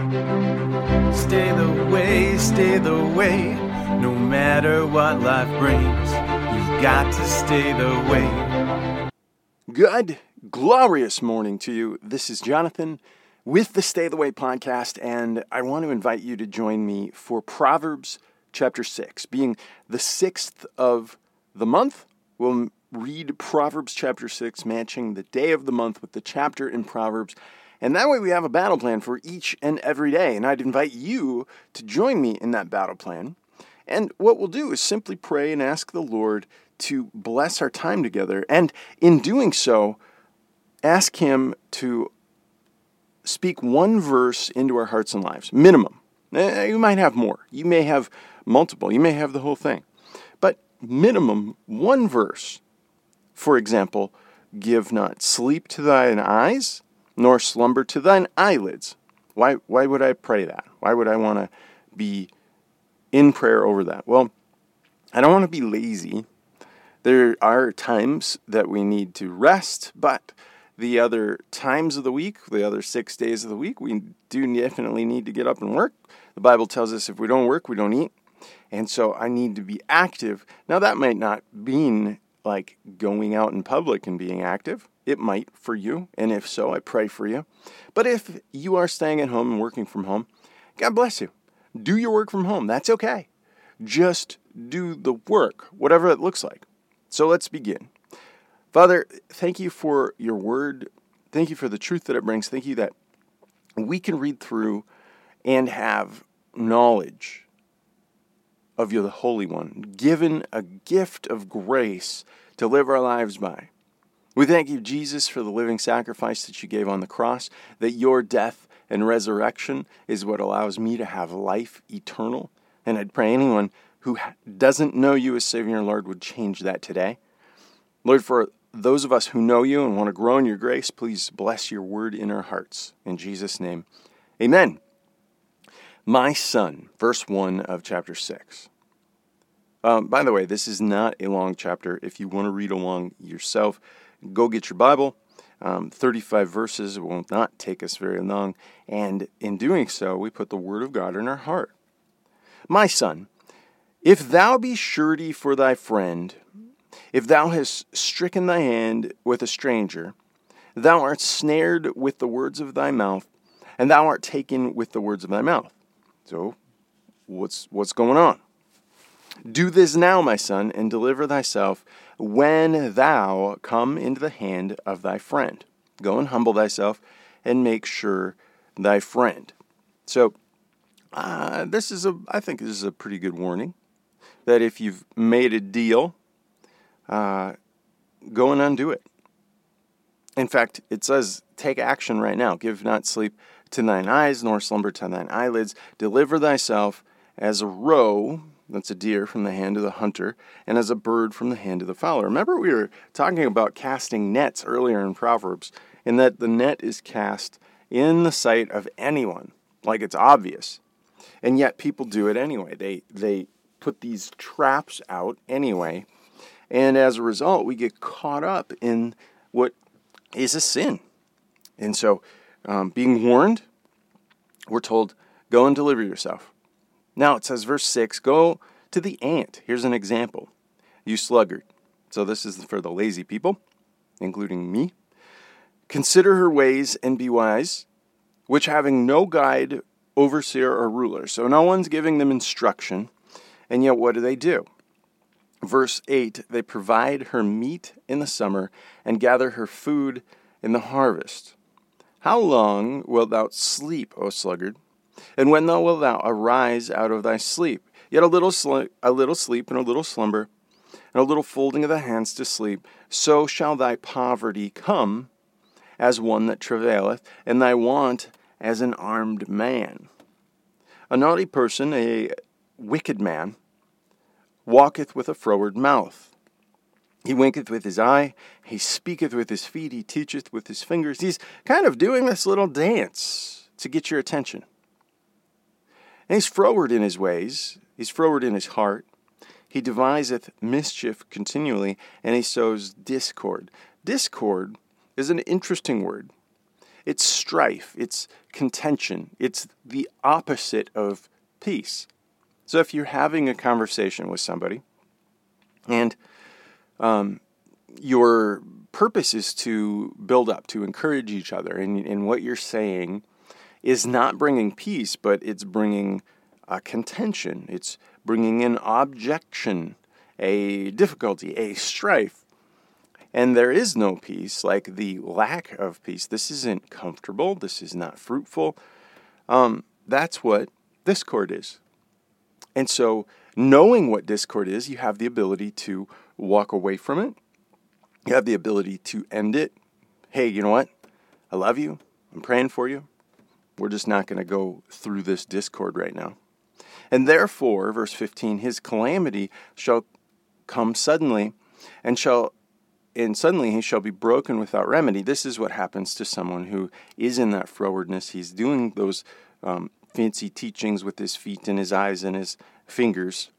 Stay the way, stay the way, no matter what life brings. You've got to stay the way. Good, glorious morning to you. This is Jonathan with the Stay the Way podcast, and I want to invite you to join me for Proverbs chapter 6. Being the sixth of the month, we'll read Proverbs chapter 6, matching the day of the month with the chapter in Proverbs. And that way we have a battle plan for each and every day. And I'd invite you to join me in that battle plan. And what we'll do is simply pray and ask the Lord to bless our time together. And in doing so, ask Him to speak one verse into our hearts and lives, minimum. Eh, you might have more. You may have multiple. You may have the whole thing. But minimum one verse. For example, give not sleep to thine eyes, nor slumber to thine eyelids. Why, why would I pray that? Why would I want to be in prayer over that? Well, I don't want to be lazy. There are times that we need to rest, but the other times of the week, the other six days of the week, we do definitely need to get up and work. The Bible tells us if we don't work, we don't eat. And so I need to be active. Now, that might not mean like going out in public and being active. It might for you. And if so, I pray for you. But if you are staying at home and working from home, God bless you. Do your work from home. That's okay. Just do the work, whatever it looks like. So let's begin. Father, thank you for your word. Thank you for the truth that it brings. Thank you that we can read through and have knowledge of you, the Holy One, given a gift of grace to live our lives by. We thank you, Jesus, for the living sacrifice that you gave on the cross, that your death and resurrection is what allows me to have life eternal. And I'd pray anyone who doesn't know you as Savior and Lord would change that today. Lord, for those of us who know you and want to grow in your grace, please bless your word in our hearts. In Jesus' name, amen. My son, verse 1 of chapter 6. Um, by the way, this is not a long chapter. If you want to read along yourself, go get your Bible. Um, 35 verses will not take us very long. And in doing so, we put the Word of God in our heart. My son, if thou be surety for thy friend, if thou hast stricken thy hand with a stranger, thou art snared with the words of thy mouth, and thou art taken with the words of thy mouth. So, what's, what's going on? Do this now, my son, and deliver thyself when thou come into the hand of thy friend. Go and humble thyself and make sure thy friend. So, uh, this is a, I think this is a pretty good warning that if you've made a deal, uh, go and undo it. In fact, it says, take action right now. Give not sleep to thine eyes, nor slumber to thine eyelids. Deliver thyself as a roe that's a deer from the hand of the hunter, and as a bird from the hand of the fowler. Remember, we were talking about casting nets earlier in Proverbs, in that the net is cast in the sight of anyone, like it's obvious. And yet people do it anyway. They, they put these traps out anyway. And as a result, we get caught up in what is a sin. And so, um, being warned, we're told, go and deliver yourself. Now it says, verse 6 Go to the ant. Here's an example. You sluggard. So this is for the lazy people, including me. Consider her ways and be wise, which having no guide, overseer, or ruler. So no one's giving them instruction. And yet, what do they do? Verse 8 They provide her meat in the summer and gather her food in the harvest. How long wilt thou sleep, O sluggard? And when thou wilt thou arise out of thy sleep? Yet a little, sl- a little sleep and a little slumber, and a little folding of the hands to sleep, so shall thy poverty come as one that travaileth, and thy want as an armed man. A naughty person, a wicked man, walketh with a froward mouth. He winketh with his eye, he speaketh with his feet, he teacheth with his fingers. He's kind of doing this little dance to get your attention. And he's froward in his ways, he's froward in his heart. He deviseth mischief continually, and he sows discord. Discord is an interesting word. it's strife, it's contention, it's the opposite of peace. So if you're having a conversation with somebody and um, your purpose is to build up, to encourage each other, and, and what you're saying is not bringing peace, but it's bringing a contention, it's bringing an objection, a difficulty, a strife. And there is no peace, like the lack of peace. This isn't comfortable. This is not fruitful. Um, that's what discord is. And so, knowing what discord is, you have the ability to walk away from it. You have the ability to end it. Hey, you know what? I love you. I'm praying for you. We're just not going to go through this discord right now. And therefore, verse 15, his calamity shall come suddenly, and shall and suddenly he shall be broken without remedy. This is what happens to someone who is in that frowardness. He's doing those um, fancy teachings with his feet and his eyes and his fingers,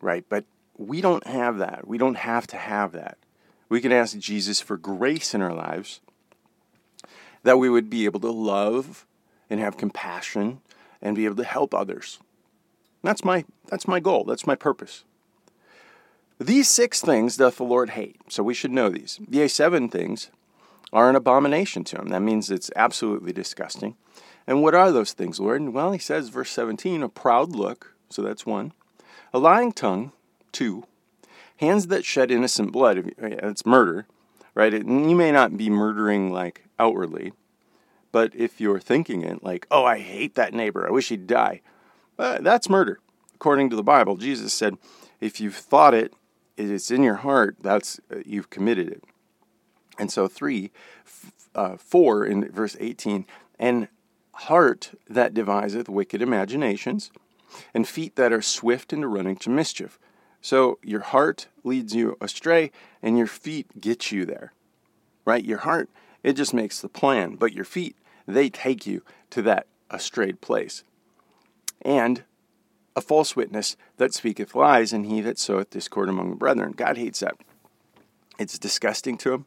right? But we don't have that. We don't have to have that. We can ask Jesus for grace in our lives that we would be able to love and have compassion and be able to help others. That's my that's my goal. That's my purpose. These six things doth the Lord hate. So we should know these. Yea, seven things are an abomination to him. That means it's absolutely disgusting. And what are those things, Lord? Well, he says, verse 17, a proud look, so that's one. A lying tongue, two. Hands that shed innocent blood, that's murder, right? And you may not be murdering like outwardly, but if you're thinking it like, oh, I hate that neighbor, I wish he'd die, uh, that's murder. According to the Bible, Jesus said, if you've thought it, it's in your heart, that's uh, you've committed it. And so, three, f- uh, four in verse 18, and heart that deviseth wicked imaginations, and feet that are swift into running to mischief. So, your heart leads you astray, and your feet get you there, right? Your heart, it just makes the plan, but your feet, they take you to that astrayed place. And a false witness that speaketh lies, and he that soweth discord among the brethren. God hates that. It's disgusting to him.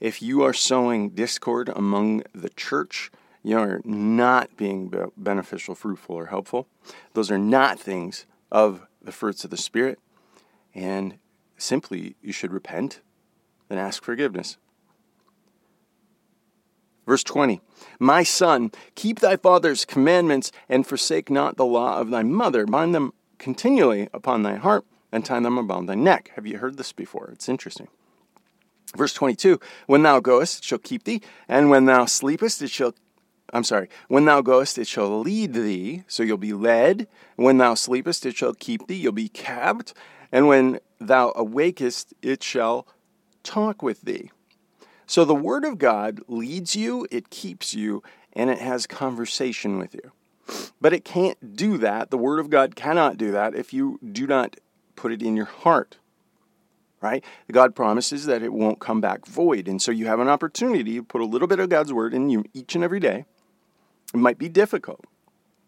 If you are sowing discord among the church, you are not being beneficial, fruitful, or helpful. Those are not things of the fruits of the Spirit. And simply, you should repent and ask forgiveness. Verse 20 My son, keep thy father's commandments and forsake not the law of thy mother. Bind them continually upon thy heart and tie them about thy neck. Have you heard this before? It's interesting. Verse 22 When thou goest, it shall keep thee, and when thou sleepest, it shall I'm sorry, when thou goest, it shall lead thee, so you'll be led. When thou sleepest, it shall keep thee, you'll be kept. And when thou awakest, it shall talk with thee. So the Word of God leads you, it keeps you, and it has conversation with you. But it can't do that. The Word of God cannot do that if you do not put it in your heart. Right? God promises that it won't come back void. And so you have an opportunity to put a little bit of God's Word in you each and every day. It might be difficult.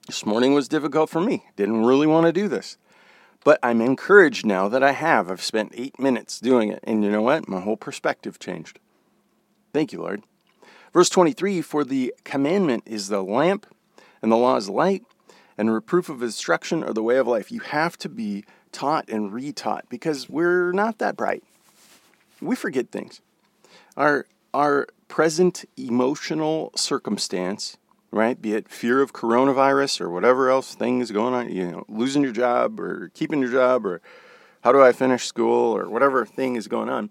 This morning was difficult for me. Didn't really want to do this. But I'm encouraged now that I have. I've spent eight minutes doing it. And you know what? My whole perspective changed. Thank you, Lord. Verse 23 For the commandment is the lamp, and the law is light, and reproof of instruction are the way of life. You have to be taught and retaught because we're not that bright. We forget things. Our, our present emotional circumstance, right, be it fear of coronavirus or whatever else things going on, you know, losing your job or keeping your job or how do I finish school or whatever thing is going on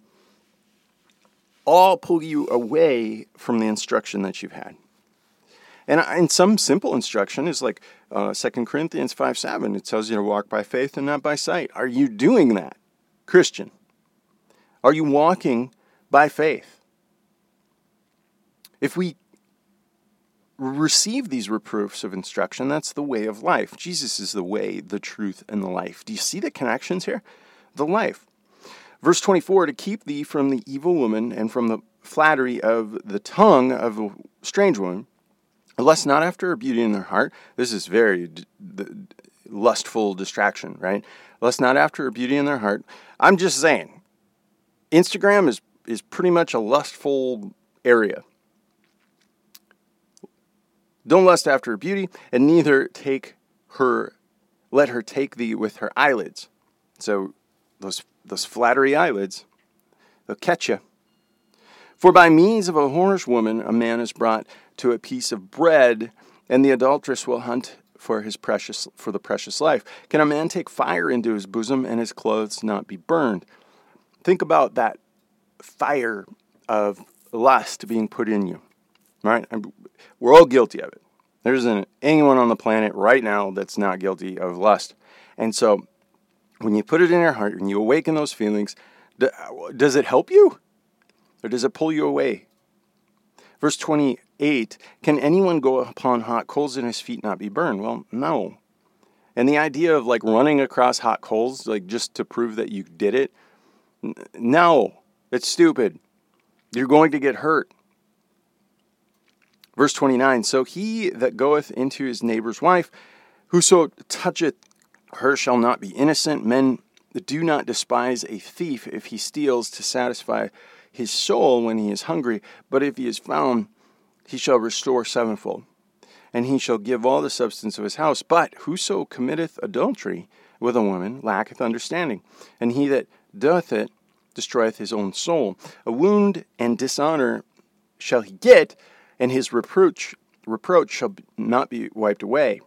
all pull you away from the instruction that you've had. And, and some simple instruction is like uh, 2 Corinthians 5 7. It tells you to walk by faith and not by sight. Are you doing that, Christian? Are you walking by faith? If we receive these reproofs of instruction, that's the way of life. Jesus is the way, the truth, and the life. Do you see the connections here? The life. Verse 24 to keep thee from the evil woman and from the flattery of the tongue of a strange woman, lest not after her beauty in their heart. This is very d- d- lustful distraction, right? Lest not after her beauty in their heart. I'm just saying, Instagram is, is pretty much a lustful area. Don't lust after her beauty, and neither take her, let her take thee with her eyelids. So those those flattery eyelids, they'll catch you. For by means of a whorish woman, a man is brought to a piece of bread, and the adulteress will hunt for his precious for the precious life. Can a man take fire into his bosom and his clothes not be burned? Think about that fire of lust being put in you. Right? We're all guilty of it. There isn't anyone on the planet right now that's not guilty of lust. And so when you put it in your heart and you awaken those feelings, does it help you? Or does it pull you away? Verse 28 Can anyone go upon hot coals and his feet not be burned? Well, no. And the idea of like running across hot coals, like just to prove that you did it, no, it's stupid. You're going to get hurt. Verse 29 So he that goeth into his neighbor's wife, whoso toucheth her shall not be innocent. Men do not despise a thief if he steals to satisfy his soul when he is hungry, but if he is found, he shall restore sevenfold. And he shall give all the substance of his house. But whoso committeth adultery with a woman lacketh understanding, and he that doth it destroyeth his own soul. A wound and dishonor shall he get, and his reproach reproach shall not be wiped away.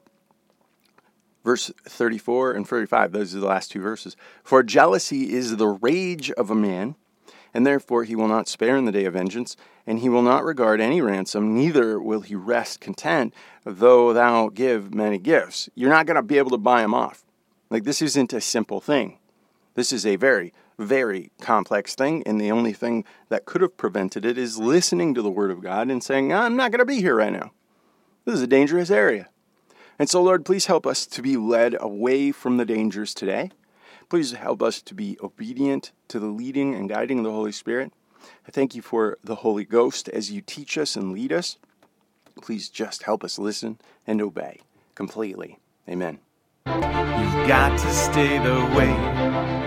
Verse 34 and 35, those are the last two verses. For jealousy is the rage of a man, and therefore he will not spare in the day of vengeance, and he will not regard any ransom, neither will he rest content, though thou give many gifts. You're not going to be able to buy him off. Like, this isn't a simple thing. This is a very, very complex thing, and the only thing that could have prevented it is listening to the Word of God and saying, I'm not going to be here right now. This is a dangerous area. And so, Lord, please help us to be led away from the dangers today Please help us to be obedient to the leading and guiding of the Holy Spirit. I thank you for the Holy Ghost as you teach us and lead us. Please just help us listen and obey completely. Amen. You've got to stay the way.